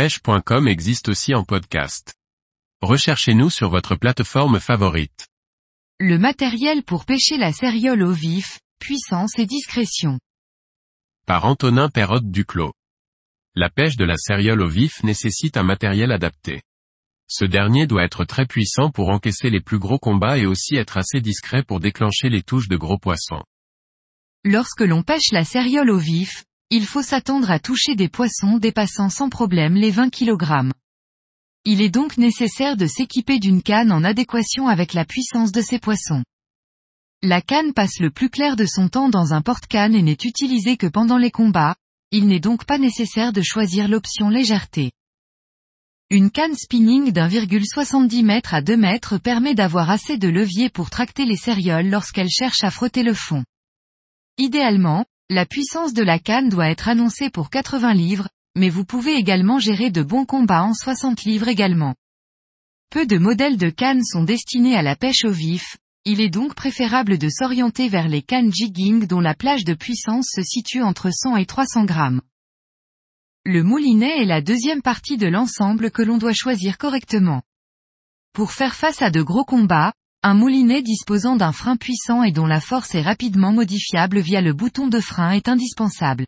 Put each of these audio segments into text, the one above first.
pêche.com existe aussi en podcast. Recherchez-nous sur votre plateforme favorite. Le matériel pour pêcher la céréole au vif, puissance et discrétion. Par Antonin Perrotte Duclos. La pêche de la céréole au vif nécessite un matériel adapté. Ce dernier doit être très puissant pour encaisser les plus gros combats et aussi être assez discret pour déclencher les touches de gros poissons. Lorsque l'on pêche la céréole au vif, il faut s'attendre à toucher des poissons dépassant sans problème les 20 kg. Il est donc nécessaire de s'équiper d'une canne en adéquation avec la puissance de ces poissons. La canne passe le plus clair de son temps dans un porte-canne et n'est utilisée que pendant les combats, il n'est donc pas nécessaire de choisir l'option légèreté. Une canne spinning d'1,70 m à 2 m permet d'avoir assez de levier pour tracter les cérioles lorsqu'elles cherchent à frotter le fond. Idéalement, la puissance de la canne doit être annoncée pour 80 livres, mais vous pouvez également gérer de bons combats en 60 livres également. Peu de modèles de cannes sont destinés à la pêche au vif, il est donc préférable de s'orienter vers les cannes jigging dont la plage de puissance se situe entre 100 et 300 grammes. Le moulinet est la deuxième partie de l'ensemble que l'on doit choisir correctement. Pour faire face à de gros combats, un moulinet disposant d'un frein puissant et dont la force est rapidement modifiable via le bouton de frein est indispensable.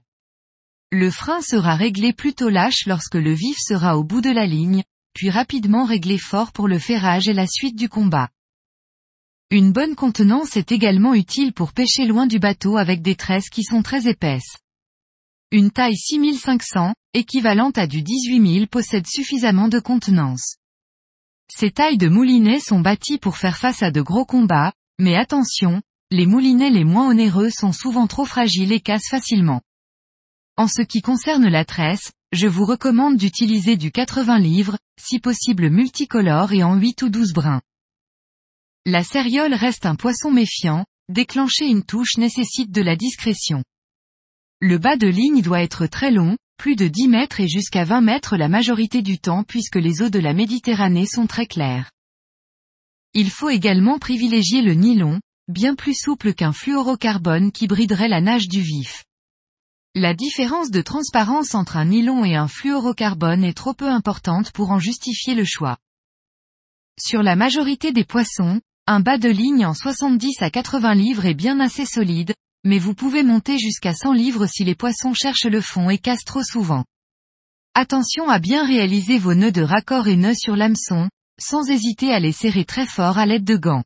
Le frein sera réglé plutôt lâche lorsque le vif sera au bout de la ligne, puis rapidement réglé fort pour le ferrage et la suite du combat. Une bonne contenance est également utile pour pêcher loin du bateau avec des tresses qui sont très épaisses. Une taille 6500, équivalente à du 18000 possède suffisamment de contenance. Ces tailles de moulinets sont bâties pour faire face à de gros combats, mais attention, les moulinets les moins onéreux sont souvent trop fragiles et cassent facilement. En ce qui concerne la tresse, je vous recommande d'utiliser du 80 livres, si possible multicolore et en 8 ou 12 brins. La céréole reste un poisson méfiant, déclencher une touche nécessite de la discrétion. Le bas de ligne doit être très long, plus de 10 mètres et jusqu'à 20 mètres la majorité du temps puisque les eaux de la Méditerranée sont très claires. Il faut également privilégier le nylon, bien plus souple qu'un fluorocarbone qui briderait la nage du vif. La différence de transparence entre un nylon et un fluorocarbone est trop peu importante pour en justifier le choix. Sur la majorité des poissons, un bas de ligne en 70 à 80 livres est bien assez solide, mais vous pouvez monter jusqu'à 100 livres si les poissons cherchent le fond et cassent trop souvent. Attention à bien réaliser vos nœuds de raccord et nœuds sur l'hameçon, sans hésiter à les serrer très fort à l'aide de gants.